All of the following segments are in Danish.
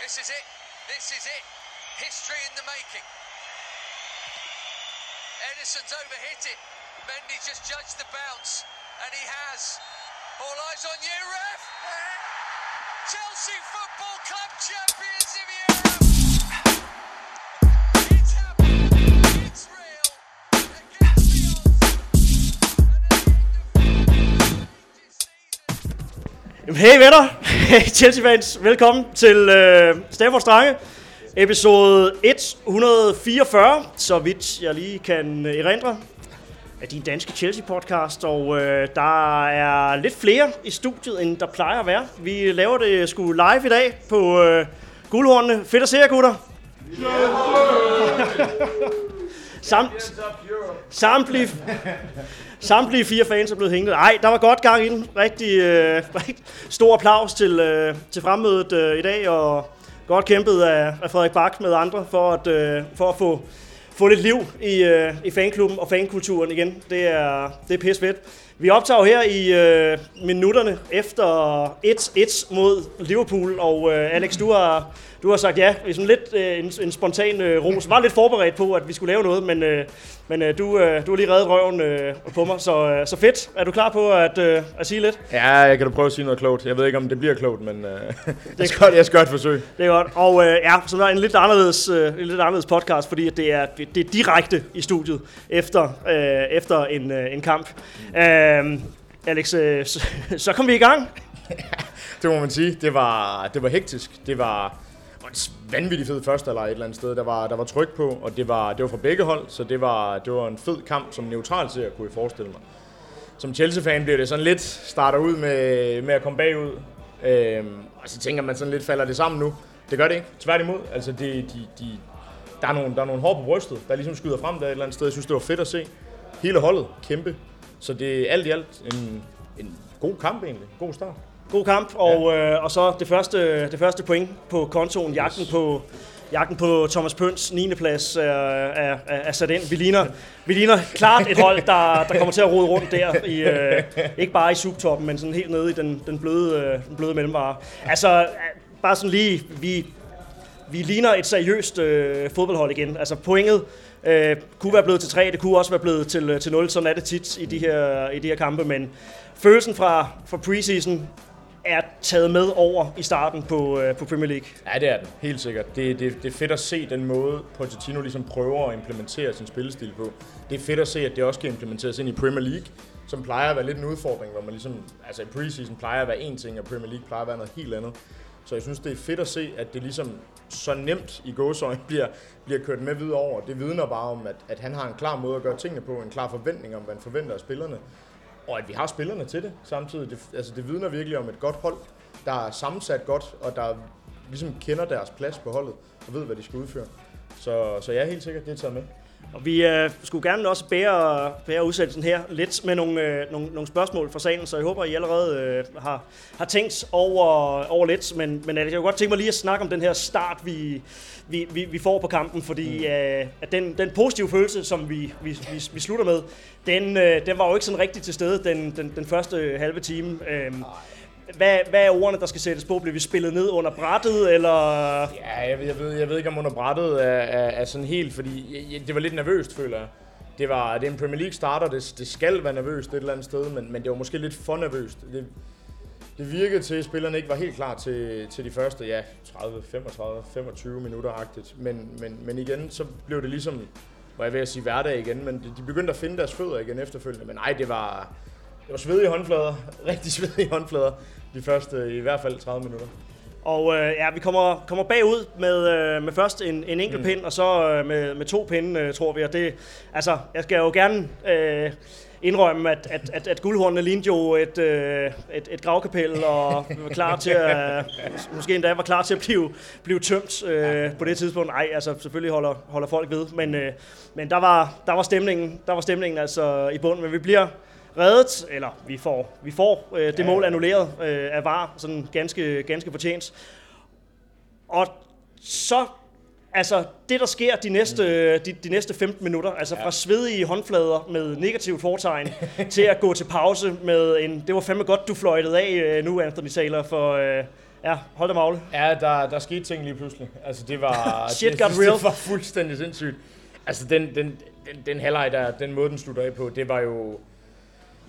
This is it. This is it. History in the making. Edison's overhit it. Mendy just judged the bounce, and he has. All eyes on you, ref. Chelsea Football Club champions of Europe. Season. Hey venner, hey Chelsea-fans, velkommen til øh, Stafford Strange, episode 144, så vidt jeg lige kan øh, erindre, af din danske Chelsea-podcast, og øh, der er lidt flere i studiet, end der plejer at være. Vi laver det sgu live i dag på øh, Guldhornene. Fedt at se jer, gutter. Samt, samtlige, samtlige fire fans er blevet hængt. Ej, der var godt gang i den. Rigtig, øh, rigtig stor applaus til, øh, til fremmødet øh, i dag, og godt kæmpet af, af Frederik Bak med andre for at, øh, for at få, få lidt liv i, øh, i fanklubben og fankulturen igen. Det er, det er pisse fedt. Vi optager her i øh, minutterne efter 1-1 mod Liverpool, og øh, Alex, du har, du har sagt ja. Er sådan lidt øh, en, en spontan øh, ros. Var lidt forberedt på, at vi skulle lave noget, men, øh, men øh, du, øh, du har lige reddet røven øh, på mig, så, øh, så fedt. Er du klar på at, øh, at sige lidt? Ja, jeg kan da prøve at sige noget klogt. Jeg ved ikke, om det bliver klogt, men øh, jeg, skal, godt- jeg skal godt forsøge. Det er godt. Og øh, ja, så er en lidt anderledes, øh, en lidt anderledes podcast, fordi det er, det, det er direkte i studiet efter, øh, efter en, øh, en kamp. Øh, Øhm, Alex, øh, så, så kom vi i gang. Det må man sige. Det var, det var hektisk. Det var var en vanvittig fed første eller et eller andet sted. Der var, der var tryk på, og det var, det var fra begge hold, så det var, det var en fed kamp som neutral ser, kunne jeg forestille mig. Som Chelsea-fan bliver det sådan lidt, starter ud med, med at komme bagud, øhm, og så tænker man sådan lidt, falder det sammen nu? Det gør det ikke. Tværtimod. Altså, de, de, de, der, er nogle, der er nogle hår på brystet, der ligesom skyder frem der et eller andet sted. Jeg synes, det var fedt at se. Hele holdet kæmpe. Så det er alt i alt en, en god kamp egentlig. God start. God kamp, og, øh, og så det første, det første point på kontoen, jagten på, jagten på Thomas Pøns 9. plads er, er, er, er sat ind. Vi ligner, vi ligner klart et hold, der, der kommer til at rode rundt der, i, øh, ikke bare i subtoppen, men sådan helt nede i den, den, bløde, øh, den bløde mellemvare. Altså, øh, bare sådan lige, vi, vi ligner et seriøst øh, fodboldhold igen. Altså pointet øh, kunne være blevet til 3, det kunne også være blevet til, til 0, sådan er det tit i de her, i de her kampe, men følelsen fra, fra preseason er taget med over i starten på, øh, på Premier League. Ja, det er den. Helt sikkert. Det, det, det er fedt at se den måde, Pochettino ligesom prøver at implementere sin spillestil på. Det er fedt at se, at det også kan implementeres ind i Premier League, som plejer at være lidt en udfordring, hvor man ligesom, altså i preseason plejer at være en ting, og Premier League plejer at være noget helt andet. Så jeg synes, det er fedt at se, at det ligesom så nemt i gåsøjne bliver, bliver kørt med videre over. Det vidner bare om, at, at han har en klar måde at gøre tingene på, en klar forventning om, hvad han forventer af spillerne. Og at vi har spillerne til det samtidig. Det, altså det vidner virkelig om et godt hold, der er sammensat godt, og der ligesom kender deres plads på holdet, og ved, hvad de skal udføre. Så, så jeg er helt sikkert, det er taget med. Og vi øh, skulle gerne også bære, bære udsendelsen her lidt med nogle, øh, nogle, nogle spørgsmål fra salen, så jeg håber, I allerede øh, har, har tænkt over, over lidt. Men, men jeg kunne godt tænke mig lige at snakke om den her start, vi, vi, vi, vi får på kampen, fordi mm. øh, at den, den positive følelse, som vi, vi, vi, vi slutter med, den, øh, den var jo ikke sådan rigtig til stede den, den, den første halve time. Øh, hvad, hvad er ordene, der skal sættes på? Bliver vi spillet ned under brættet, eller... Ja, jeg, ved- jeg, ved, jeg ved ikke, om under brættet er, er, er sådan helt, fordi jeg, jeg, det var lidt nervøst, føler jeg. Det, var, det er en Premier League starter, det, det skal være nervøst et eller andet sted, men, men det var måske lidt for nervøst. Det, det virkede til, at spillerne ikke var helt klar til, til de første, ja, 30, 35, 25 minutter-agtigt. Men, men, men igen, så blev det ligesom, hvor jeg ved at sige hverdag igen, men de, de begyndte at finde deres fødder igen efterfølgende. Men nej, det var, det var svedige håndflader, rigtig svedige håndflader, de første i hvert fald 30 minutter. Og øh, ja, vi kommer, kommer bagud med, øh, med først en, en enkelt mm. pind, og så øh, med, med to pinde, øh, tror vi. Og det, altså, jeg skal jo gerne øh, indrømme, at, at, at, at guldhornene lignede jo et, øh, et, et gravkapel, og var klar til at, måske endda var klar til at blive, blive tømt øh, på det tidspunkt. Nej, altså selvfølgelig holder, holder folk ved, men, øh, men der, var, der, var stemningen, der var stemningen altså i bunden. Men vi bliver reddet, eller vi får, vi får øh, det mål annulleret øh, af VAR, sådan ganske, ganske fortjent. Og så, altså det der sker de næste, de, de næste 15 minutter, altså fra svedige håndflader med negativt fortegn, til at gå til pause med en, det var fandme godt du fløjtede af øh, nu, Anthony Taylor, for, øh, Ja, hold da magle. Ja, der, der skete ting lige pludselig. Altså, det var... Shit det, got real. Det var fuldstændig sindssygt. Altså, den, den, den, den halvleg der, den måde, den slutter af på, det var jo...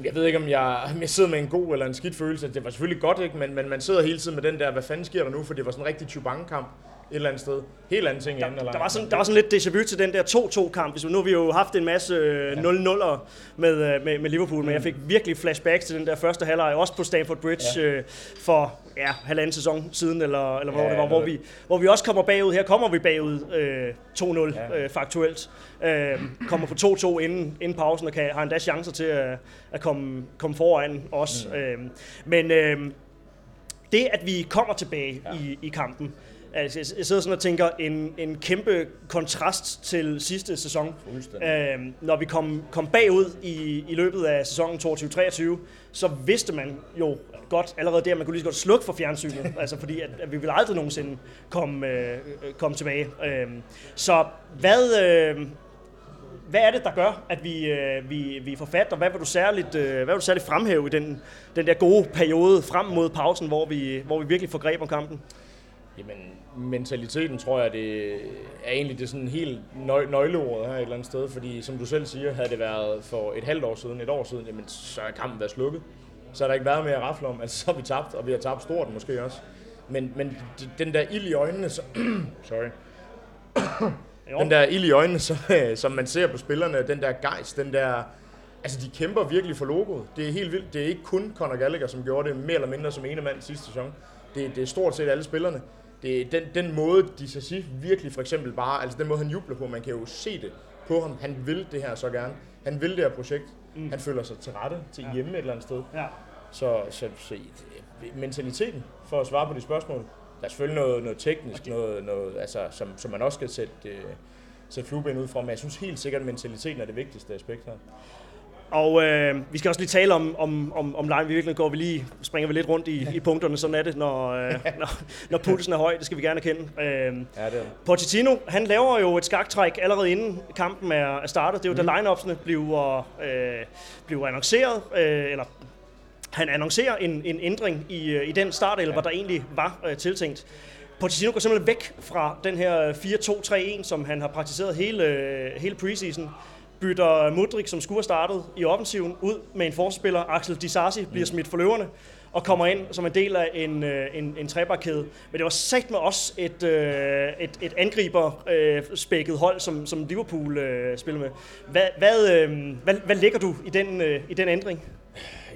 Jeg ved ikke, om jeg, om jeg sidder med en god eller en skidt følelse. Det var selvfølgelig godt, ikke? Men, men man sidder hele tiden med den der, hvad fanden sker der nu? For det var sådan en rigtig Chubank-kamp et eller andet sted. Helt anden ting Der, halvleg. der, var sådan, der var sådan lidt déjà vu til den der 2-2-kamp. Hvis nu har vi jo haft en masse øh, 0-0'er med, øh, med, med Liverpool, men jeg fik virkelig flashbacks til den der første halvleg, også på Stamford Bridge Ja. øh, for ja, halvanden sæson siden, eller, eller hvor Ja, det var, hvor vi, hvor vi også kommer bagud. Her kommer vi bagud øh, 2-0 Ja. øh, faktuelt. Øh, kommer på 2-2 inden, inden pausen, og kan, har endda chancer til at, at komme, komme foran også. Mm. Øh, men øh, det, at vi kommer tilbage ja. i, i kampen, altså jeg, sidder sådan og tænker, en, en kæmpe kontrast til sidste sæson. Øhm, når vi kom, kom bagud i, i løbet af sæsonen 22-23, så vidste man jo godt allerede der, at man kunne lige så godt slukke for fjernsynet, altså fordi at, at vi ville aldrig nogensinde komme, øh, øh, komme tilbage. Øhm, så hvad, øh, hvad er det, der gør, at vi, øh, vi, vi får fat, og hvad vil du særligt, øh, hvad vil du særligt fremhæve i den, den der gode periode frem mod pausen, hvor vi, hvor vi virkelig får greb om kampen? Jamen, mentaliteten tror jeg, det er egentlig det sådan helt nøg- nøgleordet her et eller andet sted, fordi som du selv siger, havde det været for et halvt år siden, et år siden, jamen så er kampen været slukket. Så har der ikke været mere at rafle om, altså så har vi tabt, og vi har tabt stort måske også. Men, men den der ild i øjnene, så, sorry, den der ild i øjnene, så, som man ser på spillerne, den der gejst, den der... Altså, de kæmper virkelig for logoet. Det er helt vildt. Det er ikke kun Conor Gallagher, som gjorde det mere eller mindre som ene mand sidste sæson. Det, det er stort set alle spillerne. Det den, den måde, de sige virkelig for eksempel bare, altså den måde, han jubler på, man kan jo se det på ham. Han vil det her så gerne. Han vil det her projekt. Mm. Han føler sig til rette til ja. hjemme et eller andet sted. Ja. Så, så, så mentaliteten, for at svare på de spørgsmål, der er selvfølgelig noget, noget teknisk, noget, noget, altså, som, som man også skal sætte, øh, sætte flueben ud fra, men jeg synes helt sikkert, at mentaliteten er det vigtigste aspekt her. Og øh, vi skal også lige tale om, om, om, om line. Vi virkelig går vi lige, springer vi lidt rundt i, i punkterne, sådan er det, når, øh, når, når pulsen er høj. Det skal vi gerne kende. Øh, Ja, det er. Pochettino, han laver jo et skaktræk allerede inden kampen er er startet. Det er jo, da line-upsene bliver, øh, bliver annonceret, øh, eller han annoncerer en, en ændring i, øh, i den startelver, ja. der egentlig var øh, tiltænkt. Pochettino går simpelthen væk fra den her 4-2-3-1, som han har praktiseret hele, øh, hele preseason. Bytter Mudrik, som skulle have startet i offensiven, ud med en forspiller. Axel Disasi bliver smidt for løverne og kommer ind som en del af en, øh, en, en trebakkæde. Men det var sagt med også øh, et, et, et angriber spækket hold, som, som Liverpool øh, spiller med. Hvad, hvad, hvad, hvad lægger du i den, i den ændring?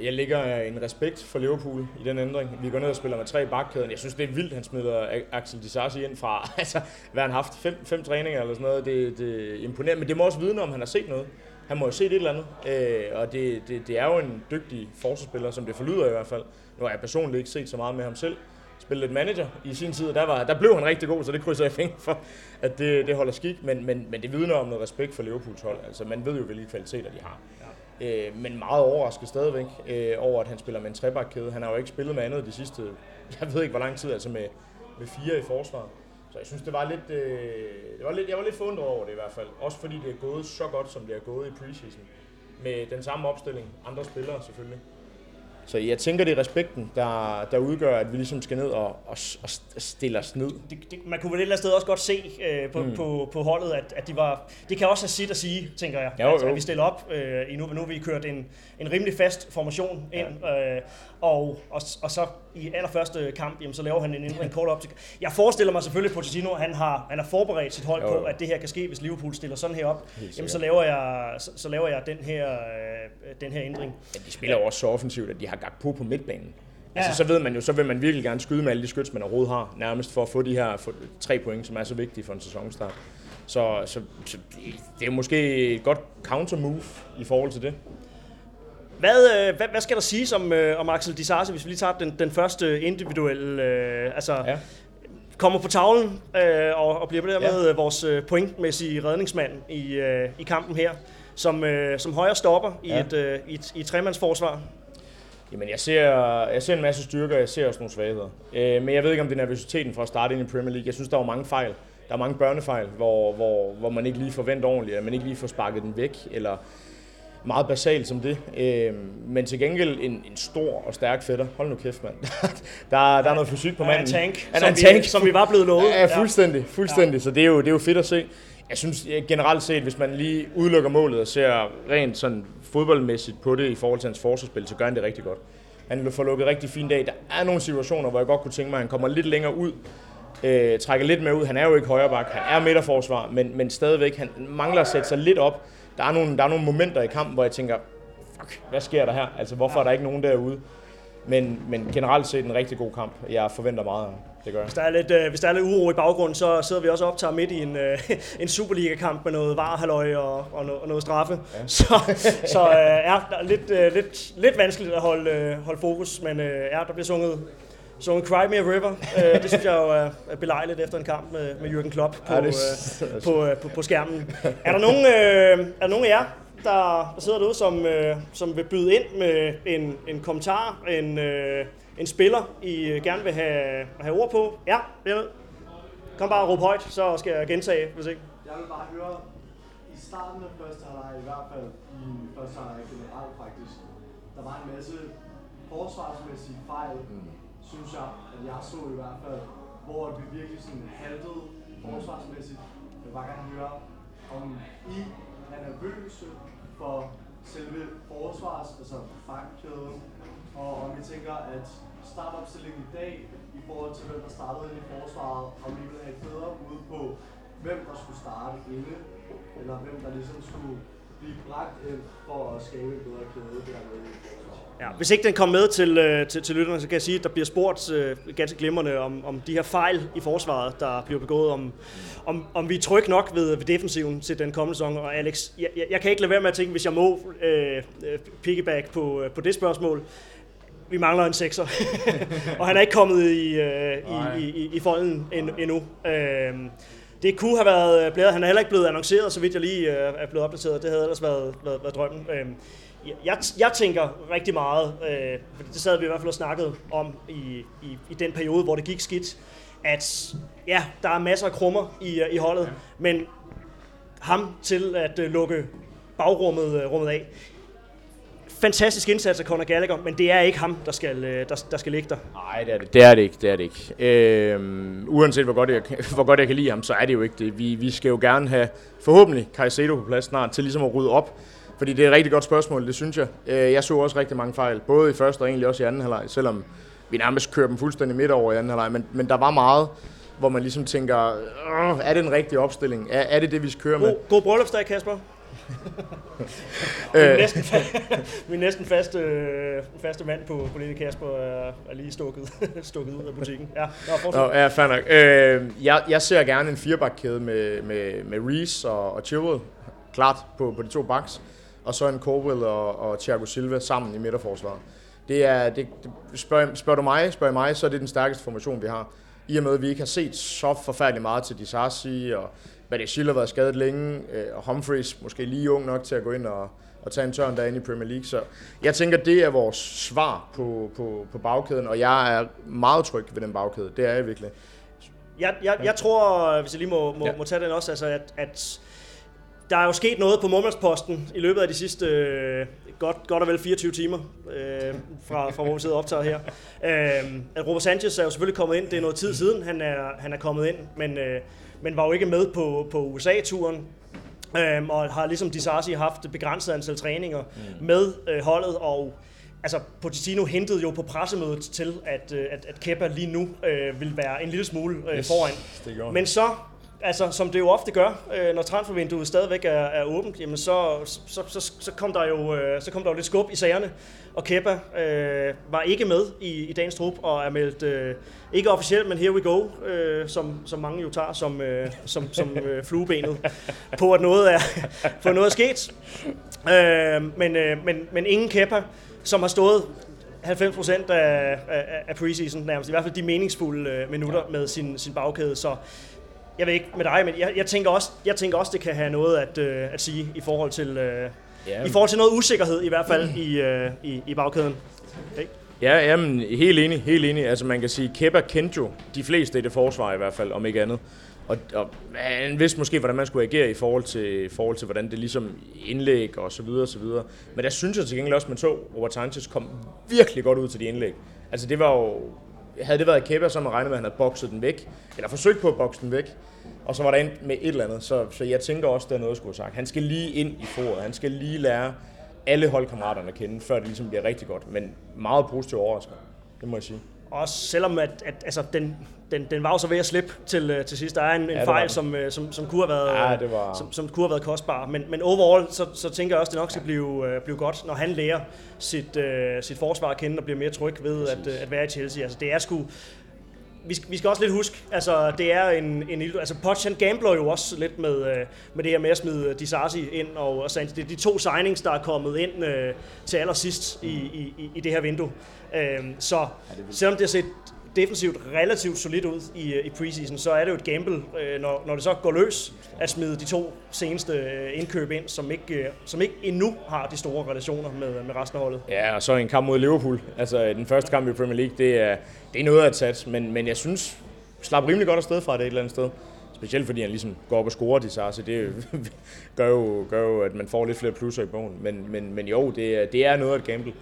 Jeg ligger en respekt for Liverpool i den ændring. Vi går ned og spiller med tre bakkæden. Jeg synes, det er vildt, han smider Axel Disasi ind fra, altså, hvad han har haft, fem, fem træninger eller sådan noget. Det, det er imponerende, men det må også vidne om, han har set noget. Han må jo set et eller andet, øh, og det, det, det er jo en dygtig forsvarsspiller, som det forlyder i hvert fald. Nu har jeg personligt ikke set så meget med ham selv. Spillet lidt manager i sin tid, og der, var, der blev han rigtig god, så det krydser jeg fingre for, at det, det holder skik. Men, men, men det vidner om noget respekt for Liverpools hold. Altså, man ved jo, hvilke kvaliteter de har. Øh, men meget overrasket stadigvæk øh, over, at han spiller med en trebakkæde. Han har jo ikke spillet med andet de sidste, jeg ved ikke hvor lang tid, altså med, med fire i forsvaret. Så jeg synes, det var lidt, øh, det var lidt, jeg var lidt forundret over det i hvert fald. Også fordi det er gået så godt, som det er gået i preseason. Med den samme opstilling, andre spillere selvfølgelig. Så jeg tænker, det er respekten, der, der udgør, at vi ligesom skal ned og, og, og stille os ned. det, det, man kunne vel et eller andet sted også godt se øh, på, mm. på, på holdet, at, at de var... Det kan også have sit at sige, tænker jeg. Jo, at, jo. at vi stiller op øh, nu, nu har vi kørt en, en rimelig fast formation ind, øh, og, og, og så i allerførste kamp, jamen, så laver han en ændring kort op til... Jeg forestiller mig selvfølgelig, at Pochettino, han har, han har forberedt sit hold Jo, på, at det her kan ske, hvis Liverpool stiller sådan her op. Jamen, så laver jeg, så, så laver jeg den, her, øh, den her ændring. Men de spiller jo også så offensivt, at de har gagt på på midtbanen. Ja. Altså, så ved man jo, så vil man virkelig gerne skyde med alle de skyts, man overhovedet har, nærmest for at få de her få tre point, som er så vigtige for en sæsonstart. Så, så, så det er måske et godt counter-move i forhold til det. Hvad, øh, hvad, hvad skal der siges om, øh, om Axel Disasi, hvis vi lige tager den, den første individuelle... Øh, altså, Ja. kommer på tavlen øh, og, og bliver på dermed Ja. ja. vores øh, pointmæssige redningsmand i, øh, i kampen her, som, øh, som højre stopper i, Ja. et, øh, i, et, i et tremandsforsvar. Jamen, jeg ser, jeg ser en masse styrker, jeg ser også nogle svagheder. Øh, men jeg ved ikke, om det er nervøsiteten for at starte ind i Premier League. Jeg synes, der var mange fejl. Der er mange børnefejl, hvor, hvor, hvor man ikke lige får vendt ordentligt, eller man ikke lige får sparket den væk, eller meget basalt som det. Øh, men til gengæld en, en stor og stærk fætter. Hold nu kæft, mand. der, der er noget fysik på Han er manden. en tank, Han som, er en vi, tank. som vi var blevet lovet. Ja, fuldstændig. fuldstændig. Ja. Så det er, jo, det er jo fedt at se. Jeg synes generelt set, hvis man lige udelukker målet og ser rent sådan fodboldmæssigt på det i forhold til hans forsvarsspil, så gør han det rigtig godt. Han får lukket rigtig fint af. Der er nogle situationer, hvor jeg godt kunne tænke mig, at han kommer lidt længere ud, øh, trækker lidt med ud. Han er jo ikke højre bak, han er midterforsvar, men, men stadigvæk, han mangler at sætte sig lidt op. Der er, nogle, der er nogle momenter i kampen, hvor jeg tænker, fuck, hvad sker der her? Altså, hvorfor er der ikke nogen derude? Men, men generelt set en rigtig god kamp. Jeg forventer meget. Det gør jeg. Hvis der, er lidt, øh, hvis der er lidt uro i baggrunden, så sidder vi også op til midt i en, øh, en Superliga-kamp med noget varhalløj og, og, noget, og noget straffe. Ja. Så, så øh, ja, er lidt, øh, lidt, lidt vanskeligt at holde, øh, holde fokus, men øh, ja, der bliver sunget, sunget Cry Me a River. Øh, det synes jeg jo er, er belejligt efter en kamp med, med Jürgen Klopp på, Ja, det er- øh, på, øh, på, på skærmen. Er der nogen, øh, er der nogen af jer, der, der sidder derude, som, øh, som vil byde ind med en, en kommentar, en, øh, en spiller, I øh, gerne vil have, have ord på? Ja, dernede. Kom bare og råb højt, så skal jeg gentage, hvis ikke. Jeg vil bare høre, i starten af første halvleg, i hvert fald i første halvleg generelt faktisk, der var en masse forsvarsmæssige fejl, mm synes jeg, at jeg så i hvert fald, hvor vi virkelig sådan haltede forsvarsmæssigt. Jeg vil bare gerne høre, om I er nervøse for selve forsvars, altså fangkæden, og om I tænker, at startopstillingen i dag, i forhold til hvem der startede ind i forsvaret, om I vil have et bedre bud på, hvem der skulle starte inde, eller hvem der ligesom skulle blive bragt ind for at skabe en bedre kæde dernede i forsvaret. Ja, hvis ikke den kom med til, øh, til, til lytterne, så kan jeg sige, at der bliver spurgt øh, ganske glimrende om, om de her fejl i forsvaret, der bliver begået, om, om, om vi er trygge nok ved, ved defensiven til den kommende sæson. Og Alex, jeg, jeg, jeg kan ikke lade være med at tænke, hvis jeg må øh, øh, piggyback på, øh, på det spørgsmål, vi mangler en sekser, og han er ikke kommet i, øh, i, i, i, i folden end, endnu. Øh, det kunne have været blæret. Han er heller ikke blevet annonceret, så vidt jeg lige øh, er blevet opdateret. Det havde ellers været, været, været drømmen. Øh, jeg, jeg tænker rigtig meget, øh, for det sad vi i hvert fald og snakket om i, i, i den periode, hvor det gik skidt, at ja, der er masser af krummer i, øh, i holdet, ja. men ham til at øh, lukke bagrummet øh, rummet af. Fantastisk indsats af Conor Gallagher, men det er ikke ham, der skal, øh, der, der skal ligge der. Nej, det er det. Det er det ikke. Det er det ikke. Øhm, uanset hvor godt, jeg, hvor godt jeg kan lide ham, så er det jo ikke det. Vi, vi skal jo gerne have forhåbentlig Caicedo på plads snart til ligesom at rydde op. Fordi det er et rigtig godt spørgsmål, det synes jeg. Øh, jeg så også rigtig mange fejl, både i første og egentlig også i anden halvleg, selvom vi nærmest kører dem fuldstændig midt over i anden halvleg. Men, men der var meget, hvor man ligesom tænker, "Åh, er det en rigtig opstilling? Er, er det det, vi skal køre med? God, bryllupsdag, Kasper. Øh. min, næsten, min næsten faste, øh, faste mand på, på Lille Kasper er, er lige stukket, stukket ud af butikken. Ja, nå. Nå, ja, fair nok. Øh, jeg, jeg ser gerne en firebakkæde med, med, med Reese og, og Chilwell, klart på, på de to backs, og så en Colwell og, og Thiago Silva sammen i midterforsvaret. Det er, det, det, spørg, spørger du mig, spørger mig, så er det den stærkeste formation, vi har. I og med, at vi ikke har set så forfærdeligt meget til Disasi, og Badeshil har været skadet længe, øh, og Humphreys måske lige ung nok til at gå ind og, og tage en tørn derinde i Premier League. Så jeg tænker, det er vores svar på, på, på bagkæden, og jeg er meget tryg ved den bagkæde. Det er jeg virkelig. Jeg, jeg, jeg tror, hvis jeg lige må, må, ja. må tage den også, altså at, at der er jo sket noget på målmandsposten i løbet af de sidste øh, godt, godt og vel 24 timer, øh, fra, fra hvor vi sidder og optager her. Øh, at Robert Sanchez er jo selvfølgelig kommet ind, det er noget tid siden, han er, han er kommet ind, men, øh, men var jo ikke med på, på USA-turen. Øhm, og har ligesom Disasi haft et begrænset antal træninger mm. med øh, holdet, og altså Pochettino hentede jo på pressemødet til, at, øh, at, at Kepa lige nu øh, vil være en lille smule øh, Yes, foran. Men så, altså som det jo ofte gør, øh, når transfervinduet stadigvæk er, er åbent, jamen så, så, så, så, kom der jo, øh, så kom der jo lidt skub i sagerne, og Kepa øh, var ikke med i, i dagens trup, og er meldt, øh, ikke officielt, men here we go, øh, som, som mange jo tager som, øh, som, som øh, fluebenet, på at noget er, på noget er sket. Øh, men, øh, men, men ingen Kepa, som har stået 90% af, af, af preseason nærmest, i hvert fald de meningsfulde øh, minutter ja. med sin, sin bagkæde, så jeg ved ikke med dig, men jeg, jeg, tænker også, jeg tænker også, det kan have noget at, øh, at sige i forhold til, øh, Ja, i forhold til noget usikkerhed i hvert fald i, øh, i, i bagkæden. Okay. Ja, jamen, helt enig, helt enig. Altså man kan sige, Kepa kendte jo de fleste i det forsvar i hvert fald, om ikke andet. Og, og han vidste måske, hvordan man skulle agere i forhold til, i forhold til hvordan det ligesom indlæg og så videre og så videre. Men der synes jeg til gengæld også, at man så, Robert Sanchez kom virkelig godt ud til de indlæg. Altså det var jo, havde det været Kepa, så man regnet med, at han havde bokset den væk, eller forsøgt på at bokse den væk, og så var der endt med et eller andet. Så, så jeg tænker også, der er noget, jeg skulle have sagt. Han skal lige ind i foråret, han skal lige lære alle holdkammeraterne at kende, før det ligesom bliver rigtig godt. Men meget positiv overrasker, det må jeg sige. Også selvom at, at altså, den, den, den var jo så ved at slippe til, øh, til sidst. Der er en, en det var fejl, som, øh, som, som, kunne have været, Ja, det var- som, som kunne have været kostbar. Men, men overall, så, så tænker jeg også, at det nok skal blive, øh, blive godt, når han lærer sit, øh, sit forsvar at kende og bliver mere tryg ved at, øh, at være i Chelsea. Altså, det er sgu... Vi skal, vi skal også lidt huske, altså det er en, en altså Poch han gambler jo også lidt med, øh, med det her med at smide Disasi ind og, og Sanchez. Det er de to signings, der er kommet ind øh, til allersidst i, i, i, i det her vindue. Øh, så selvom det har set defensivt relativt solidt ud i, øh, i preseason, så er det jo et gamble, øh, når, når det så går løs, at smide de to seneste øh, indkøb ind, som ikke, øh, som ikke endnu har de store relationer med, øh, med resten af holdet. Ja, og så en kamp mod Liverpool. Altså den første kamp i Premier League, det er, det er noget at tage, men, men jeg synes, slap rimelig godt afsted fra det et eller andet sted. Specielt fordi han ligesom går op og scorer de så det jo- gør, jo, gør jo, at man får lidt flere plusser i bogen. Men, men, men jo, det er, det er noget at gamble.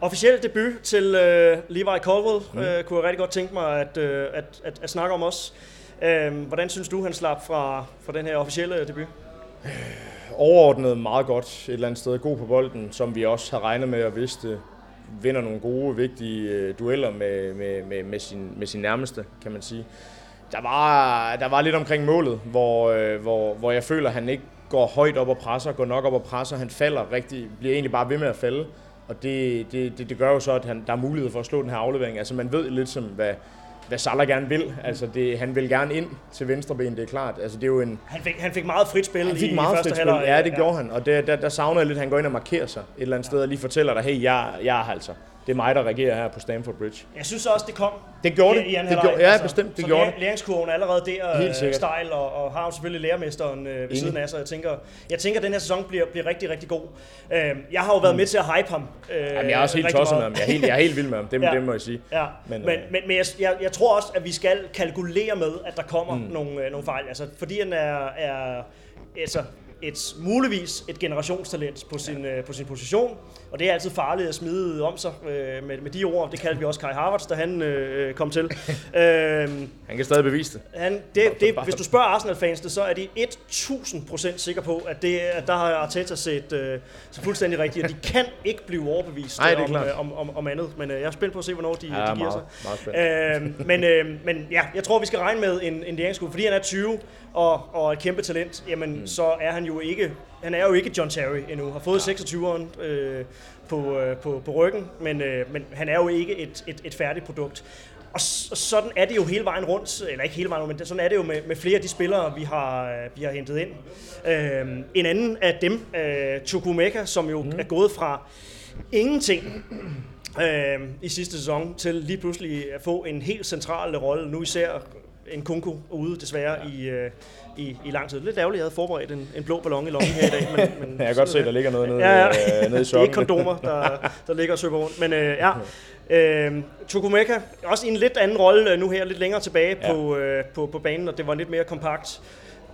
Officiel debut til øh, Levi Colwell, mm. øh, kunne jeg rigtig godt tænke mig at, øh, at, at, at snakke om også. Øh, hvordan synes du, han slap fra, fra den her officielle debut? overordnet meget godt et eller andet sted. God på bolden, som vi også har regnet med og vidste vinder nogle gode, vigtige øh, dueller med, med, med, med, sin, med sin nærmeste, kan man sige. Der var, der var lidt omkring målet, hvor, øh, hvor, hvor jeg føler, at han ikke går højt op og presser, går nok op og presser. Han falder rigtig, bliver egentlig bare ved med at falde. Og det, det, det, det gør jo så, at han, der er mulighed for at slå den her aflevering. Altså man ved lidt som, hvad, hvad Salah gerne vil. Altså det, han vil gerne ind til venstre ben, det er klart. Altså det er jo en, Han fik, han fik meget frit spil han i, fik i meget første frit spil. Ja, det gjorde han. Og der, der, der savner jeg lidt, at han går ind og markerer sig et eller andet sted og lige fortæller dig, hey, jeg, jeg er altså. Det er mig, der reagerer her på Stamford Bridge. Jeg synes også, det kom. Det gjorde det. i- i Det gjorde- ja, bestemt, det så gjorde læring- Læringskurven er allerede der Helt øh, stejl, og, og har jo selvfølgelig lærermesteren øh, ved Enig. siden af sig. Jeg tænker, jeg tænker, at den her sæson bliver, bliver rigtig, rigtig god. Øh, jeg har jo været med til at hype ham. Øh, Mm. Jamen, jeg er også helt tosset med ham. Jeg er helt, jeg er helt vild med ham. Det, Ja. det må jeg sige. Ja, Men, men, men, øh, men, men jeg, jeg, jeg tror også, at vi skal kalkulere med, at der kommer mm. nogle, øh, nogle fejl. Altså, fordi han er, er altså, et, muligvis et generationstalent på sin, øh, på sin position, og det er altid farligt at smide om sig øh, med, med de ord. Det kaldte vi også Kai Havertz, da han øh, kom til. øh, Han kan stadig bevise det. han, det, det, hvis du spørger Arsenal-fans det, så er de 1000% sikre på, at, det, at der har Arteta set øh, så fuldstændig rigtigt, og de kan ikke blive overbevist Nej, om, øh, om, om, om andet. Men øh, jeg er spændt på at se, hvornår de, Ja, de giver meget, sig. meget. Øh, men, øh, men ja, jeg tror, vi skal regne med en, en fordi han er 20 og, og et kæmpe talent, jamen mm. så er han jo ikke, han er jo ikke John Terry endnu. Har fået 26'eren øh, på, øh, på, på ryggen, men, øh, men han er jo ikke et, et, et færdigt produkt. Og sådan er det jo hele vejen rundt, eller ikke hele vejen rundt, men sådan er det jo med, med flere af de spillere, vi har, øh, vi har hentet ind. Øh, en anden af dem, øh, Chukwumeka, som jo mm. er gået fra ingenting øh, i sidste sæson til lige pludselig at få en helt central rolle. Nu især en kunku ude desværre ja. i, øh, i, i lang tid. Lidt ærgerligt, jeg havde forberedt en, en blå ballon i lommen her i dag. Men, men Jeg kan godt se, at der ligger noget nede, Ja, ja. øh, nede i det er sokken. ikke kondomer, der, der ligger og søber rundt. Men øh, ja, øh, Chukwumeka, også i en lidt anden rolle øh, nu her, lidt længere tilbage Ja. på, øh, på, på banen, og det var lidt mere kompakt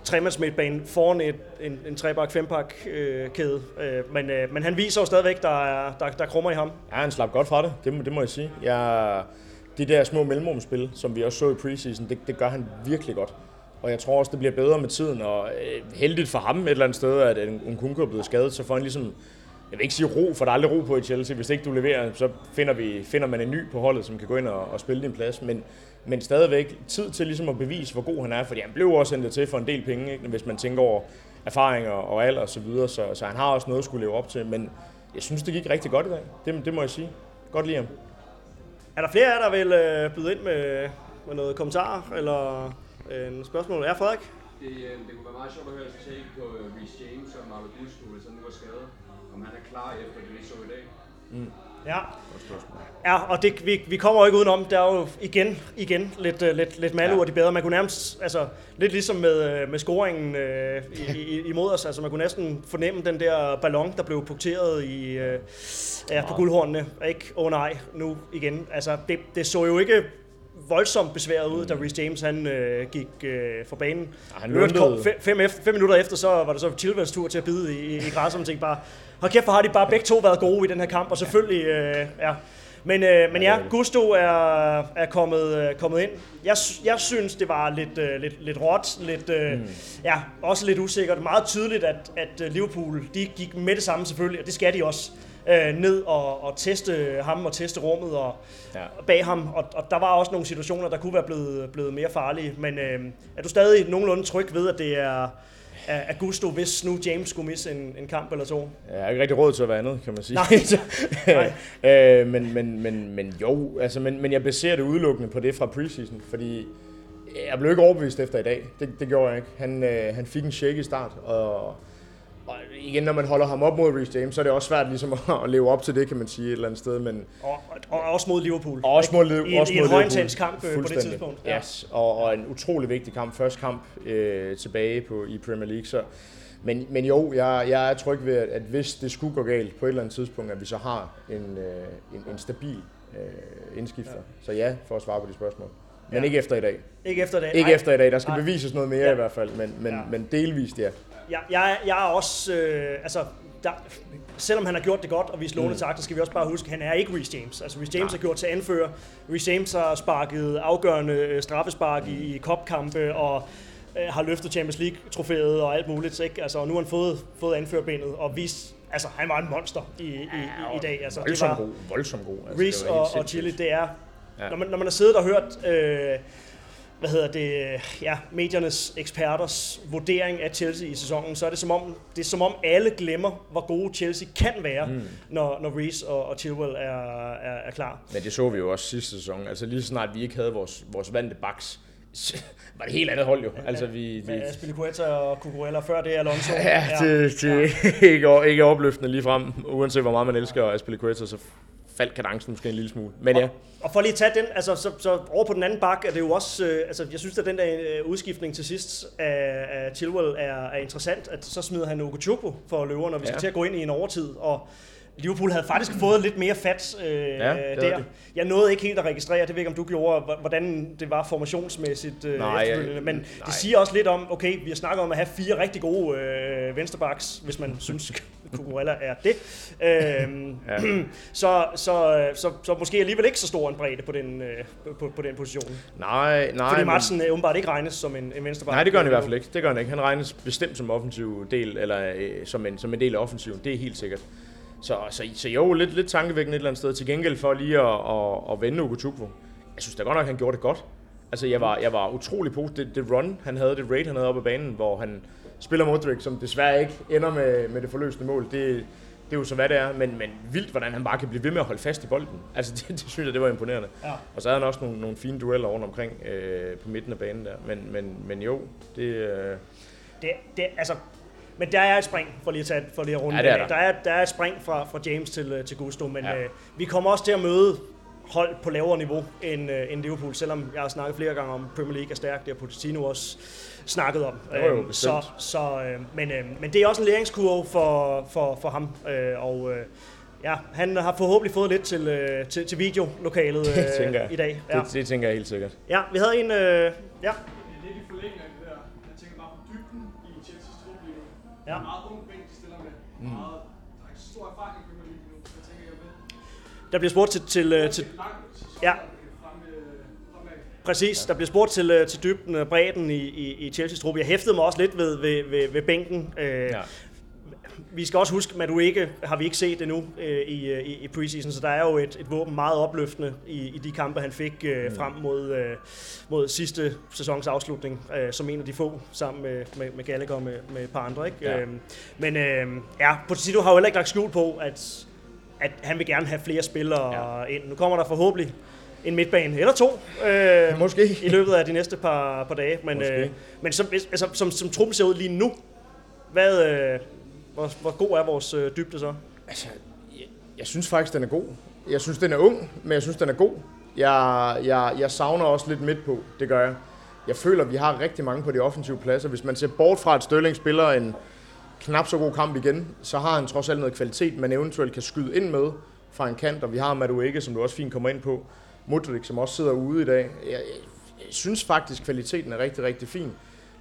tremandsmidtbane foran et, en, en trebak, fempak øh, kæde. Øh, men, øh, men han viser jo stadigvæk, der er, der, der er krummer i ham. Ja, han slap godt fra det, det må, det må jeg sige. Jeg, de der små mellemrumspil, som vi også så i preseason, det, det gør han virkelig godt. Og jeg tror også, det bliver bedre med tiden, og øh, heldigt for ham et eller andet sted, at en, kunko er blevet skadet, så får han ligesom, jeg vil ikke sige ro, for der er aldrig ro på i Chelsea. Hvis ikke du leverer, så finder, vi, finder man en ny på holdet, som kan gå ind og, og spille din plads. Men, men stadigvæk tid til ligesom at bevise, hvor god han er, fordi han blev også hentet til for en del penge, ikke? hvis man tænker over erfaringer og, alder og så videre, så, så han har også noget at skulle leve op til. Men jeg synes, det gik rigtig godt i dag. Det, det må jeg sige. Godt lige ham. Er der flere af jer, der vil øh, byde ind med, med noget kommentar eller øh, en spørgsmål? Ja, Frederik? Det, øh, det kunne være meget sjovt at høre sig på øh, Reece James og Marlo Gusto, hvis han nu er skadet. Om han er klar efter det, vi så i dag. Ja. Ja, og det, vi, vi kommer jo ikke udenom. Der er jo igen, igen lidt, uh, lidt, lidt malur ja. de bedre. Man kunne nærmest, altså lidt ligesom med, uh, med scoringen uh, i, i, imod os, altså man kunne næsten fornemme den der ballon, der blev punkteret i, uh, ja, på guldhornene. Ikke? Åh oh, nej, nu igen. Altså det, det så jo ikke voldsomt besværet ud, da Reece James han øh, gik øh, fra banen. Ja, han I øvrigt luntede. kom fem, fem, efter, fem minutter efter, så var det så Chilwells tur til at bide i, i, i græsset, og tænkte bare, hold kæft, hvor har de bare begge to været gode i den her kamp, og selvfølgelig, øh, ja. Men, øh, men ja, Gusto er, er kommet, øh, kommet ind. Jeg, jeg synes, det var lidt, øh, lidt, lidt råt, lidt, øh, mm. ja, også lidt usikkert. Meget tydeligt, at, at øh, Liverpool, de gik med det samme selvfølgelig, og det skal de også, øh, ned og, og teste ham og teste rummet og Ja. bag ham. Og, og der var også nogle situationer, der kunne være blevet, blevet mere farlige. Men øh, er du stadig nogenlunde tryg ved, at det er, er, er Gusto, hvis nu James skulle misse en, en kamp eller to? Jeg har ikke rigtig råd til at være andet, kan man sige. Nej. øh, men, men, men, men jo, altså, men, men jeg baserer det udelukkende på det fra preseason, fordi jeg blev ikke overbevist efter i dag. Det, det gjorde jeg ikke. Han, øh, han fik en shake i start, og, og igen, når man holder ham op mod Reece James, så er det også svært ligesom at, leve op til det, kan man sige, et eller andet sted. Men, Og, og, og også mod Liverpool. og også mod, I, i, også i mod en Liverpool. højintens kamp øh, på det tidspunkt. Yes, og, og en utrolig vigtig kamp. Første kamp øh, tilbage på, i Premier League. Så, men, men jo, jeg, jeg er tryg ved, at, at hvis det skulle gå galt på et eller andet tidspunkt, at vi så har en, øh, en, en stabil øh, indskifter. Ja. Så ja, for at svare på de spørgsmål. Men Ja. ikke efter i dag. Ikke efter det. Ikke Nej. efter i dag. Der skal Nej. bevises noget mere Ja. i hvert fald, men, men, Ja. men delvist ja. Jeg, jeg, jeg er også, øh, altså, der, selvom han har gjort det godt og vist lovende mm. så skal vi også bare huske, at han er ikke Reece James. Altså, Reece James Nej. har gjort til anfører. Reece James har sparket afgørende øh, straffespark mm. i, i kopkampe og øh, har løftet Champions League-trofæet og alt muligt. Ikke? Altså, og nu har han fået, fået anførbenet og vist, altså, han var en monster i, i, i, i dag. Altså, det Voldsomt var, god. Voldsomt god. Altså, Reece det og, og Chile, det er, Ja. ja. når, man, når man har siddet og hørt, øh, hvad hedder det, ja, mediernes eksperters vurdering af Chelsea i sæsonen, så er det som om, det er som om alle glemmer, hvor gode Chelsea kan være, mm. når, når Reece og, og Chilwell er, er, er klar. Men det så vi jo også sidste sæson. Altså lige snart vi ikke havde vores, vores vante baks, var det helt andet hold jo. Altså vi, vi, Med Aspilicueta og Cucurella før det er Alonso. Ja, det, det er ikke, ikke opløftende lige frem. Uanset hvor meget man elsker Aspilicueta, så faldt kadencen måske en lille smule. Men ja, Og for lige at tage den, altså så, så over på den anden bak, er det jo også, øh, altså jeg synes at den der øh, udskiftning til sidst af, af Chilwell er, er interessant, at så smider han Ogochukwu for løver, når vi skal Ja. til at gå ind i en overtid, og Liverpool havde faktisk fået lidt mere fat øh, det ja, der. de. Jeg nåede ikke helt at registrere, det ved ikke om du gjorde, hvordan det var formationsmæssigt øh, Nej, efterfølgende, men nej. det siger også lidt om, okay, vi har snakket om at have fire rigtig gode øh, venstrebacks, hvis man synes, Cucurella er det. Øhm, Ja. så, så, så, så måske alligevel ikke så stor en bredde på den, øh, på, på den position. nej, nej. Fordi men- Madsen øh, åbenbart ikke regnes som en, en venstreback. Nej, det gør han i hvert fald ikke. Det gør han ikke. Han regnes bestemt som offensiv del, eller øh, som, en, som en del af offensiven. Det er helt sikkert. Så, så, så jo, lidt, lidt tankevækkende et eller andet sted. Til gengæld for lige at, at, at vende Ogochukwu. Jeg synes da godt nok, at han gjorde det godt. Altså, jeg var, jeg var utrolig positiv. Det, det run, han havde, det raid, han havde oppe af banen, hvor han spiller Modric, som desværre ikke ender med, med det forløsende mål. Det, det er jo så, hvad det er. Men, men vildt, hvordan han bare kan blive ved med at holde fast i bolden. Altså, det, det synes jeg, det var imponerende. Ja. Og så havde han også nogle, nogle fine dueller rundt omkring øh, på midten af banen der. Men, men, men jo, det... Øh, Det, det, altså, men der er et spring, for lige at, tage, for lige at runde Ja, det er der. der. er, der er et spring fra, fra James til, øh, til Gusto, men Ja. øh, vi kommer også til at møde hold på lavere niveau end, øh, end Liverpool, selvom jeg har snakket flere gange om, Premier League er stærkt, det har Pochettino også snakket om. Jo, jo, Øhm, så, så, øh, men, øh, men det er også en læringskurve for, for, for ham, øh, og øh, ja, han har forhåbentlig fået lidt til, øh, til, til videolokalet Det tænker jeg. øh, i dag. Ja. det, det tænker jeg helt sikkert. ja, vi havde en... Øh, ja, lidt i forlængelse af det der. Jeg tænker bare på dybden i Chelsea's trup lige nu. Ja. Meget ung bænk, de stiller med. Mm. Meget, der er stor erfaring i Premier League nu. Jeg tænker, jeg ved. der bliver spurgt til, til, øh, til, Det er langt sæson, Ja. Øh. Præcis, der bliver spurgt til, øh, til dybden og bredden i, i, i Chelsea's trup. Jeg hæftede mig også lidt ved, ved, ved, ved bænken. Øh, Ja. Vi skal også huske, at ikke har vi ikke set endnu øh, i, øh, i, i preseason, så der er jo et, et våben meget opløftende i, i de kampe, han fik øh, frem mod, øh, mod sidste sæsons afslutning, øh, som en af de få, sammen med, med, med Gallagher og med, med et par andre. Ikke? Ja. Øhm, men øh, ja, Pochettino har jo heller ikke lagt skjul på, at, at han vil gerne have flere spillere ja. ind. Nu kommer der forhåbentlig en midtbane eller to øh, Måske. i løbet af de næste par, par dage. Men, Måske. øh, men som, altså, som, som truppen ser ud lige nu, hvad, øh, hvor, hvor god er vores øh, dybde så? Altså, Jeg synes faktisk, den er god. Jeg synes, den er ung, men jeg synes, den er god. Jeg, jeg, jeg savner også lidt midt på, det gør jeg. Jeg føler, vi har rigtig mange på de offensive pladser. Hvis man ser bort fra, at Størling spiller en knap så god kamp igen, så har han trods alt noget kvalitet, man eventuelt kan skyde ind med fra en kant, og vi har Madueke, som du også fint kommer ind på. Modric, som også sidder ude i dag. Jeg, jeg, jeg synes faktisk, kvaliteten er rigtig, rigtig fin.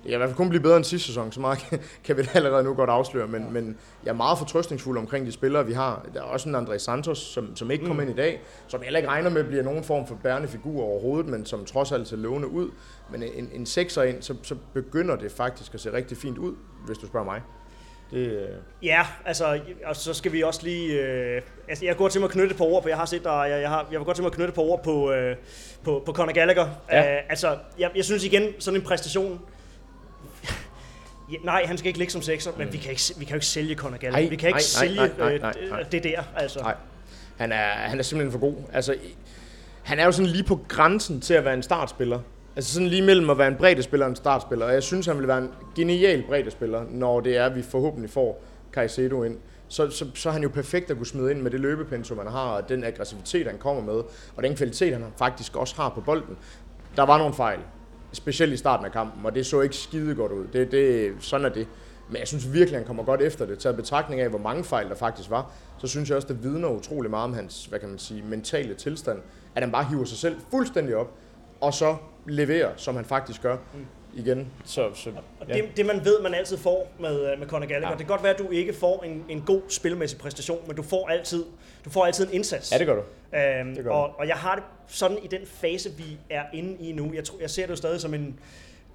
Det kan i hvert fald kun blive bedre end sidste sæson, så meget kan vi da allerede nu godt afsløre, men, men jeg er meget fortrøstningsfuld omkring de spillere, vi har. Der er også en André Santos, som, som ikke kom ind i dag, som jeg heller ikke regner med bliver nogen form for bærende figur overhovedet, men som trods alt ser lovende ud. Men en, en sekser ind, så, så begynder det faktisk at se rigtig fint ud, hvis du spørger mig. Det, øh, Ja, altså, og så skal vi også lige... Øh, altså, jeg går til mig at knytte et par ord, for jeg har set dig, jeg, jeg, har, jeg vil godt til mig at knytte et par ord på, øh, på, på Conor Gallagher. Ja. Øh, altså, jeg, jeg synes igen, sådan en præstation... Ja, nej, han skal ikke ligge som sekser, men vi kan, ikke, vi kan jo ikke sælge Conor Gallagher. Ej, vi kan ikke nej, sælge nej, nej, øh, nej, nej. det der, altså. Nej. Han er, han er simpelthen for god. Altså, han er jo sådan lige på grænsen til at være en startspiller. Altså sådan lige mellem at være en breddespiller og en startspiller. Og jeg synes, han vil være en genial breddespiller, når det er, at vi forhåbentlig får Caicedo ind. Så, så, så er han jo perfekt at kunne smide ind med det løbepensum, han har, og den aggressivitet, han kommer med, og den kvalitet, han faktisk også har på bolden. Der var nogle fejl, specielt i starten af kampen, og det så ikke skide godt ud. Det, det, sådan er det. Men jeg synes virkelig, han kommer godt efter det. Taget betragtning af, hvor mange fejl der faktisk var, så synes jeg også, det vidner utrolig meget om hans, hvad kan man sige, mentale tilstand. At han bare hiver sig selv fuldstændig op, og så leverer, som han faktisk gør igen. Så, så Og ja. det, det man ved, man altid får med, øh, med Conor Gallagher, Ja. det kan godt være, at du ikke får en, en god spilmæssig præstation, men du får altid, du får altid en indsats. ja, det gør du. Øhm, Det gør og, og jeg har det sådan i den fase, vi er inde i nu. Jeg, tror, jeg ser det jo stadig som en...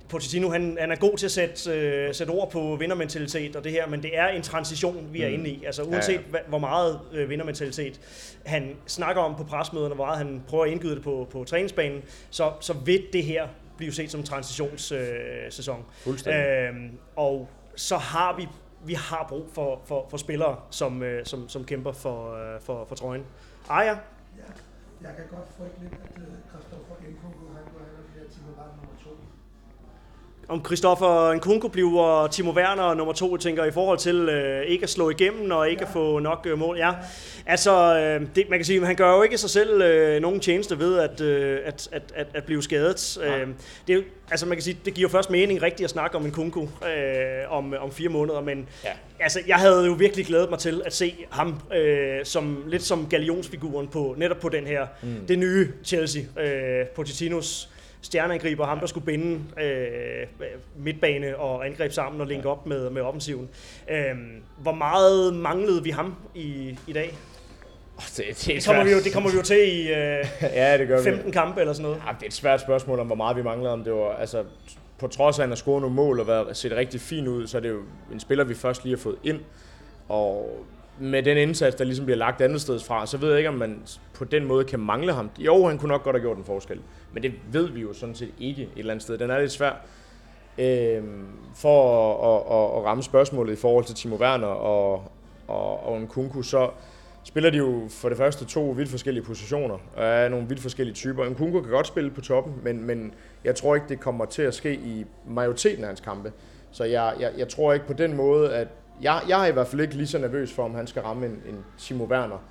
Pochettino, han, han er god til at sætte, øh, sætte ord på vindermentalitet og det her, men det er en transition, vi er Mm. inde i. Altså uanset ja. ja, hvor meget øh, vindermentalitet han snakker om på presmøderne, hvor meget han prøver at indgyde det på, på træningsbanen, så, så vil det her blive set som en transitionssæson. Øh. Øhm, og så har vi vi har brug for, for, for spillere, som, øh, som, som kæmper for, øh, for, for trøjen. Aja, Ja, jeg kan godt frygte lidt, at øh, Christoffer Nkunku, han går hen og bliver nummer to. Om Christoffer Nkunku bliver Timo Werner nummer to, tænker, i forhold til øh, ikke at slå igennem og ikke at få nok øh, mål. Ja, altså, øh, det, man kan sige, han gør jo ikke sig selv øh, nogen tjeneste ved at, øh, at, at, at, at blive skadet. Øh, det, er altså, man kan sige, det giver først mening rigtigt at snakke om Nkunku øh, om, om fire måneder, men Ja. altså, jeg havde jo virkelig glædet mig til at se ham øh, som lidt som galionsfiguren på netop på den her, mm. det nye Chelsea, øh, Pochettinos stjerneangriber, ham der skulle binde øh, midtbane og angreb sammen og linke op med, med offensiven. Øh, hvor meget manglede vi ham i, i dag? Det, det, Det kommer, vi jo, det kommer vi jo til i øh, ja, det gør vi. 15 kampe eller sådan noget. Ja, det er et svært spørgsmål om, hvor meget vi mangler. Om det var, altså, på trods af, at han har scoret nogle mål og været, set rigtig fint ud, så er det jo en spiller, vi først lige har fået ind. Og med den indsats, der ligesom bliver lagt andet sted fra, så ved jeg ikke, om man på den måde kan mangle ham. Jo, han kunne nok godt have gjort en forskel. Men det ved vi jo sådan set ikke et eller andet sted. Den er lidt svær. øh, for at, at, at ramme spørgsmålet i forhold til Timo Werner og, og, og Nkunku, så spiller de jo for det første to vidt forskellige positioner, og er nogle vidt forskellige typer. Nkunku kan godt spille på toppen, men, men jeg tror ikke, det kommer til at ske i majoriteten af hans kampe. Så jeg, jeg, jeg tror ikke på den måde, at jeg, jeg er i hvert fald ikke lige så nervøs for, om han skal ramme en, en Timo Werner.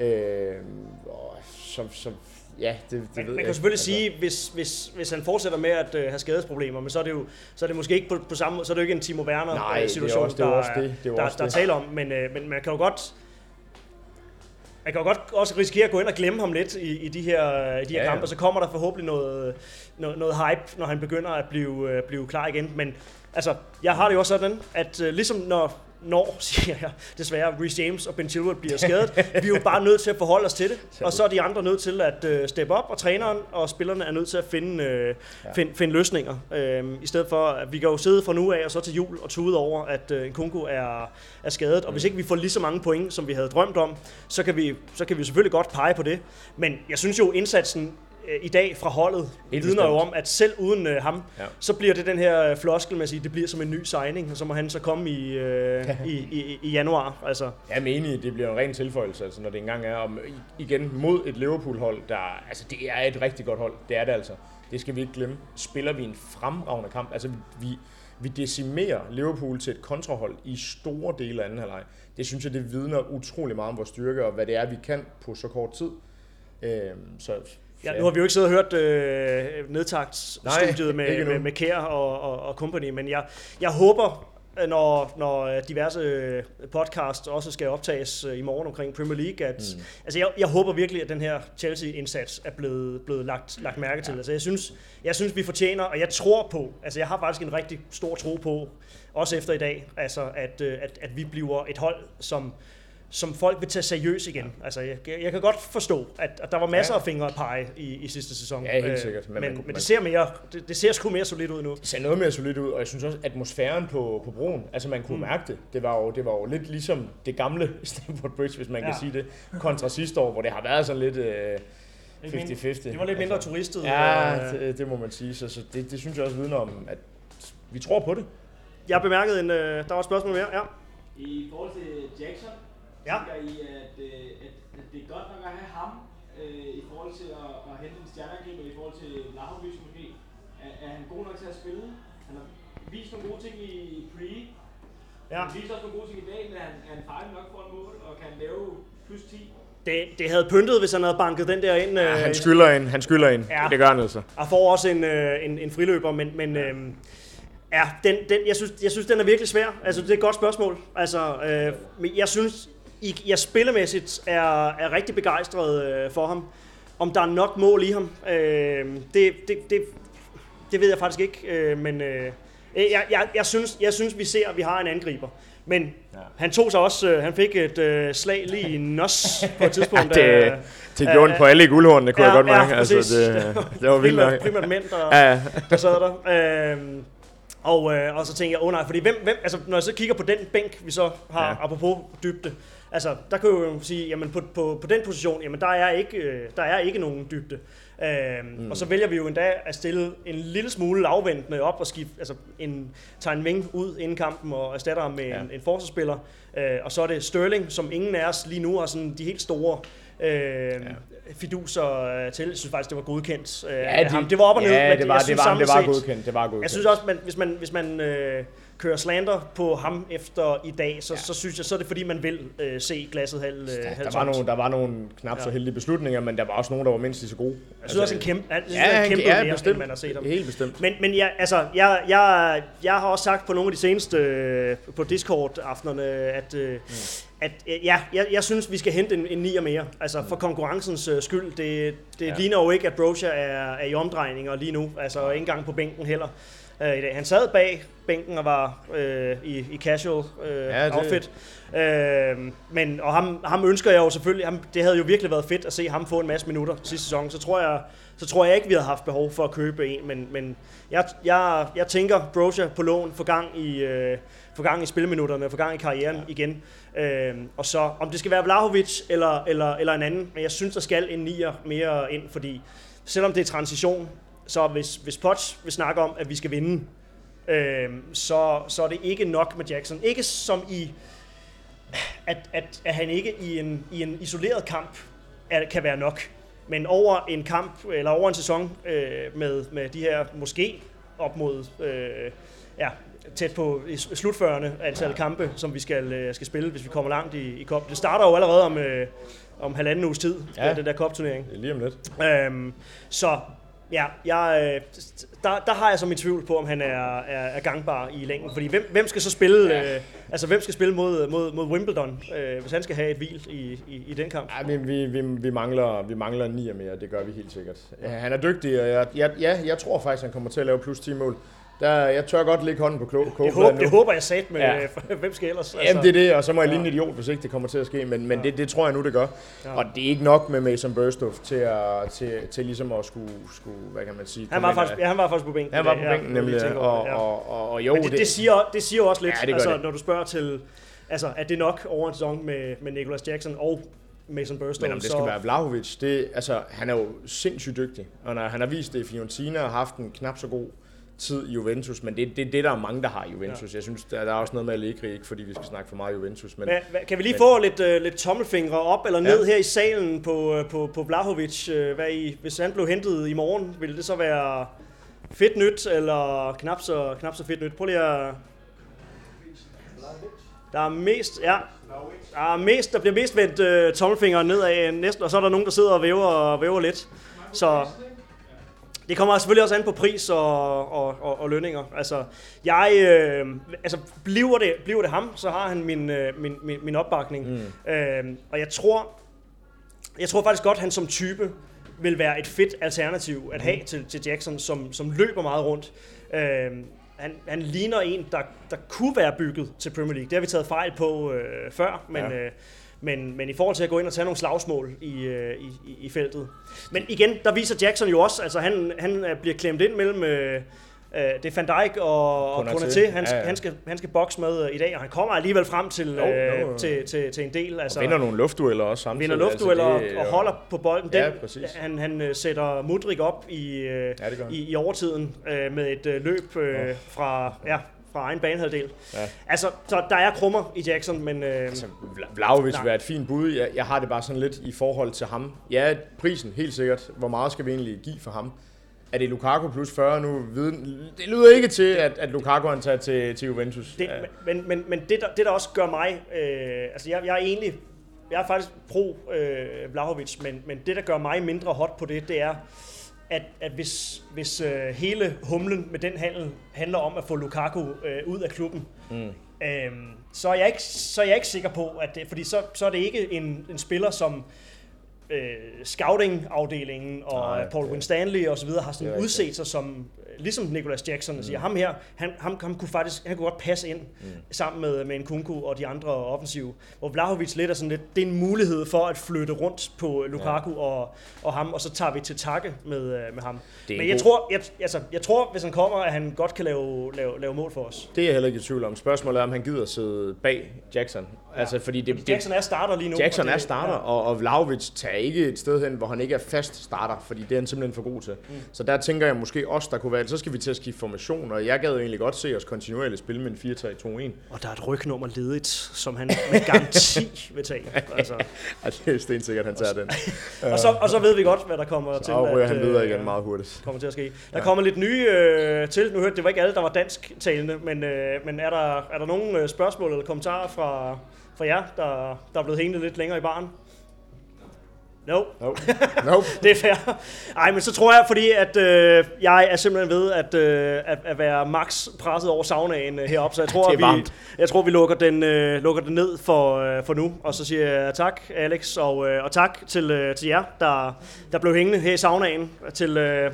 Øh, og så, så, ja, det, det Man, ved man jeg kan ikke. selvfølgelig Altså, sige, hvis, hvis, hvis han fortsætter med at øh, have skadesproblemer, men så er det jo så er det måske ikke på, på samme så er det jo ikke en Timo Werner Nej, øh, det er situation, også- det er der, det. Det er der, der er det. tale om, men, øh, men man kan jo godt man kan jo godt også risikere at gå ind og glemme ham lidt i, i de her, i de her Ja, ja. kampe, og så kommer der forhåbentlig noget, noget, noget hype, når han begynder at blive, øh, blive klar igen. Men altså, jeg har det jo også sådan, at øh, ligesom når, når, siger jeg desværre, Reece James og Ben Chilwell bliver skadet, vi er jo bare nødt til at forholde os til det, og så er de andre nødt til at øh, steppe op, og træneren og spillerne er nødt til at finde, øh, ja. finde, finde løsninger. Øh, I stedet for, at vi kan jo sidde fra nu af og så til jul og tude over, at øh, Nkunku er, er skadet, og hvis ikke vi får lige så mange point, som vi havde drømt om, så kan vi, så kan vi selvfølgelig godt pege på det. Men jeg synes jo, indsatsen øh, i dag fra holdet Helt vidner jo om, at selv uden øh, ham, Ja. så bliver det den her øh, floskel med at sige, det bliver som en ny signing, og så må han så komme i, øh, i, i, i januar. Altså, Jeg er enig, det bliver en ren tilføjelse, altså, når det engang er. Om, igen mod et Liverpool-hold, der, altså det er et rigtig godt hold, det er det altså. det skal vi ikke glemme, spiller vi en fremragende kamp. Altså, vi, vi decimerer Liverpool til et kontrahold i store dele af anden halvleg. Det synes jeg, det vidner utrolig meget om vores styrke, og hvad det er, vi kan på så kort tid. Øhm, så, Ja, nu har vi jo ikke siddet og hørt øh, nedtagtsstudiet Nej, med, med, med Kær og, og, og company, men jeg, jeg håber, øh, når, når diverse øh, podcast også skal optages øh, i morgen omkring Premier League, at mm. altså jeg, jeg håber virkelig, at den her Chelsea-indsats er blevet, blevet lagt, lagt mærke til. Ja. Altså jeg synes, jeg synes, vi fortjener, og jeg tror på, altså jeg har faktisk en rigtig stor tro på, også efter i dag, altså at, at, at vi bliver et hold, som som folk vil tage seriøst igen. Altså, jeg, jeg kan godt forstå, at, at der var masser Ja. af fingre at pege i, i sidste sæson. Ja, helt Øh, sikkert. Men Men, man men, man- det ser mere, det, det ser sgu mere solidt ud nu. det ser noget mere solidt ud, og jeg synes også, atmosfæren på, på broen, altså man kunne mm. mærke det. Det var, jo, det var jo lidt ligesom det gamle Stamford Bridge, hvis man ja. kan sige det, kontra sidste år, hvor det har været sådan lidt øh, 50-50. Det var lidt mindre turistet. Ja, øh. det, det må man sige. Så, så det, det synes jeg også vidner om, at vi tror på det. Jeg bemærkede en, øh, der var et spørgsmål mere. Ja. I forhold til Jackson, Ja. tænker I, at, øh, at, at det er godt nok at have ham øh, i forhold til at, at hente en stjerneangriber, i forhold til Lahovic måske? Er, er han god nok til at spille? Han har vist nogle gode ting i pre. Ja. Han viser også nogle gode ting i dag, men han, er han farlig nok for en mål og kan lave plus 10. Det, det havde pyntet, hvis han havde banket den der ind. Ja, øh, han skylder en, han skylder en. Ja. Ja. Det gør han altså. Og får også en, øh, en, en friløber, men, men øh, ja, den, den, jeg, synes, jeg synes, den er virkelig svær. Altså, det er et godt spørgsmål. Altså, øh, men jeg synes, I, jeg spillemæssigt er, er rigtig begejstret øh, for ham. Om der er nok mål i ham, øh, det, det, det, det ved jeg faktisk ikke. Øh, men øh, jeg, jeg, jeg, synes, jeg synes, vi ser, at vi har en angriber. Men ja. han tog sig også, øh, han fik et øh, slag lige i nos på et tidspunkt. det, øh, det gjorde han på alle i guldhornene, kunne ja, jeg godt mærke. ja, altså, det, det var vildt nok. primært mænd, der, Ja, ja. der sad der. Øhm, og, øh, og så tænker jeg, åh oh nej, fordi hvem, hvem, altså, når jeg så kigger på den bænk, vi så har, ja. Ja. apropos dybde, altså, der kan jo sige, jamen på, på, på den position, jamen der er ikke, øh, der er ikke nogen dybde. Øhm, mm. Og så vælger vi jo endda at stille en lille smule lavventende op og skifte, altså en, tage en ving ud inden kampen og erstatte ham med ja. En, en forsvarsspiller. Øh, og så er det Sterling, som ingen af os lige nu har sådan de helt store øh, ja. fiduser øh, til. Jeg synes faktisk, det var godkendt. Øh, ja, de- ham. det var op og ned, Ja, men det var, jeg det synes var, det var godkendt. Det var godkendt. jeg synes også, man, hvis man, hvis man øh, kører slander på ham efter i dag, så, ja. så synes jeg, så er det fordi, man vil øh, se glasset halv, øh, halv der var, nogle, der var nogle knap så heldige beslutninger, men der var også nogle, der var mindst lige så gode. Jeg synes også, en kæmpe, Ja, ja, han, kæmpe ja, mere, bestemt. end man har set ham. Helt bestemt. Men, men jeg, altså, jeg, jeg, jeg har også sagt på nogle af de seneste øh, på Discord-aftenerne, at, øh, mm. at øh, ja, jeg, jeg synes, vi skal hente en, en nier mere. Altså for konkurrencens øh, skyld. Det, det. Ja. ligner jo ikke, at Brocha er, er i omdrejninger lige nu. Altså ikke engang på bænken heller. Øh, i dag. Han sad bag bænken og var øh, i, i casual øh, Ja, det- outfit. Øh, men, og ham, ham ønsker jeg jo selvfølgelig, ham, det havde jo virkelig været fedt at se ham få en masse minutter sidste sæson. Så tror jeg, så tror jeg ikke, vi havde haft behov for at købe en, men, men jeg, jeg, jeg tænker Brocha på lån for gang i, øh, for gang i spilminutterne, for gang i karrieren ja. igen. Øh, og så om det skal være Vlahovic eller, eller, eller en anden, men jeg synes, der skal en nier mere ind, fordi selvom det er transition, så hvis, hvis Potts vil snakke om, at vi skal vinde, øh, så, så er det ikke nok med Jackson. Ikke som i, at, at, at han ikke i en, i en isoleret kamp er, kan være nok. Men over en kamp, eller over en sæson øh, med, med de her måske op mod øh, ja, tæt på slutførende antal kampe, som vi skal, øh, skal spille, hvis vi kommer langt i, i cup. Det starter jo allerede om, øh, om halvanden uges tid, ja. Den der er lige om lidt. Øhm, så ja, jeg, øh, der, der har jeg så mit tvivl på, om han er, er, er gangbar i længden. Fordi hvem, hvem skal så spille, ja. øh, altså hvem skal spille mod, mod, mod Wimbledon, øh, hvis han skal have et hvil i, i, i den kamp? Ja, vi, vi, vi, vi, mangler, vi mangler en nier mere, det gør vi helt sikkert. Ja, han er dygtig, og jeg, jeg, ja, jeg tror faktisk, han kommer til at lave plus 10 mål. Der, jeg tør godt lægge hånden på klo- Det, nu. det håber jeg sat med, Ja. ja. hvem skal ellers? Altså, Jamen det er det, og så må jeg Ja. ligne en idiot, hvis ikke det kommer til at ske, men, men Ja. det, det tror jeg nu, det gør. Ja. Og det er ikke nok med Mason Burstoff til, at, til, til ligesom at skulle, skulle, hvad kan man sige, han, var faktisk, ja, han var faktisk på bænken. han var på bænken ja, nemlig, og, det, ja. og, og, og jo, Men det, det, siger, det siger også lidt, Ja, altså, det. når du spørger til, altså, at det er nok over en sæson med, med Nicholas Jackson og Mason Burstow. Men om det skal være Vlahovic, det, altså, han er jo sindssygt dygtig. Og når han har vist det i Fiorentina og haft en knap så god tid i Juventus, men det er det, det, der er mange, der har i Juventus. Ja. Jeg synes, der, der er også noget med Allegri, ikke fordi vi skal snakke for meget Juventus. Men, Hva, kan vi lige men- få lidt, uh, lidt tommelfingre op eller ned Ja. her i salen på, øh, på, på Blahovic? Uh, hvad I, hvis han blev hentet i morgen, ville det så være fedt nyt, eller knap så, knap så fedt nyt? Prøv lige at... Der er mest, ja, der, er mest, der bliver mest vendt uh, tommelfingeren nedad næsten, og så er der nogen, der sidder og væver, og væver lidt. Så det kommer selvfølgelig også an på pris og, og, og, og lønninger. Altså, jeg, øh, altså bliver, det, bliver det ham, så har han min, øh, min, min, min opbakning. Mm. Øh, og jeg tror, jeg tror faktisk godt, at han som type vil være et fedt alternativ at have til, til Jackson, som, som løber meget rundt. Øh, han, han ligner en, der, der kunne være bygget til Premier League. Det har vi taget fejl på øh, før, men, ja. øh, men, men i forhold til at gå ind og tage nogle slagsmål i, øh, i, i, feltet. Men igen, der viser Jackson jo også, altså han, han øh, bliver klemt ind mellem... Øh, øh, det er Van Dijk og, Konaté. Han, Ja, ja. han, skal, han skal bokse med øh, i dag, og han kommer alligevel frem til, Jo, øh, jo, jo. til, til, til en del. Altså, og vinder nogle luftdueller også samtidig. vinder luftdueller altså, det- og, og holder på bolden. Ja, Den, præcis. han, han sætter Mudrik op i, øh, Ja, i, i overtiden øh, med et øh, løb øh, fra, ja, fra egen banehalvdel. Ja. Altså, så der er krummer i Jackson, men øh, Altså, Vla- Vlahovic Nej. vil være et fint bud. Jeg, jeg har det bare sådan lidt i forhold til ham. Ja, prisen, helt sikkert. Hvor meget skal vi egentlig give for ham? Er det Lukaku plus 40 nu? Det lyder ikke til, at, at Lukaku han tager til, til Juventus. det, ja. men, men, men det, der, det, der også gør mig... Øh, altså, jeg, jeg er egentlig... Jeg er faktisk pro øh, Vlahovic, men, men det, der gør mig mindre hot på det, det er, at, at hvis, hvis øh, hele humlen med den handel handler om at få Lukaku øh, ud af klubben, Mm. Øhm, så, er jeg ikke, så er jeg ikke sikker på, at det, fordi så, så er det ikke en, en spiller, som øh, scouting-afdelingen og Nej, Paul det- Winstanley og så videre har sådan udset sig som, øh, ligesom Nicolas Jackson, og siger, ham her, han, ham, ham kunne faktisk, han kunne godt passe ind mm. sammen med, med Nkunku og de andre offensive. Hvor Vlahovic lidt er sådan lidt, det er en mulighed for at flytte rundt på Lukaku ja. og, og ham, og så tager vi til takke med, øh, med ham. Men en jeg god- tror, jeg, altså, jeg tror, hvis han kommer, at han godt kan lave, lave, lave mål for os. Det er jeg heller ikke i tvivl om. Spørgsmålet er, om han gider sidde bag Jackson. Ja. Altså, fordi det, det, Jackson er starter lige nu. Jackson og det, er starter, ja. og, og Vlahovic tager ikke et sted hen, hvor han ikke er fast starter, fordi det er han simpelthen for god til. Mm. Så der tænker jeg måske også, der kunne være, så skal vi til at skifte formation, og jeg gad egentlig godt se os kontinuerligt spille med en 4-3-2-1. Og der er et rygnummer ledigt, som han med garanti vil tage. Altså. Det er stensikkert, han tager den. Og, så, og så ved vi godt, hvad der kommer til Så han øh, videre igen meget hurtigt. kommer til at ske. Der kommer lidt nye øh, til. Nu hørte det var ikke alle, der var dansk talende, men, øh, men er, der, er der nogle øh, spørgsmål eller kommentarer fra, fra jer, der, der er blevet hængende lidt længere i baren? No, Nope. nope. det er fair. Ej, men så tror jeg, fordi at øh, jeg er simpelthen ved at, øh, at, at være max presset over saunaen øh, heroppe, så jeg tror, er vi, varmt. jeg tror, vi lukker den, øh, lukker den ned for, øh, for nu. Og så siger jeg tak, Alex, og, øh, og tak til, øh, til jer, der, der blev hængende her i saunaen til øh,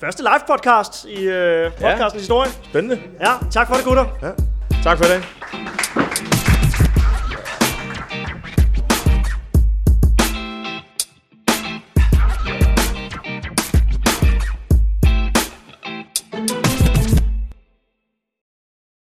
første live podcast i øh, podcastens historie. Spændende. Ja, tak for det, gutter. Ja. Tak for det.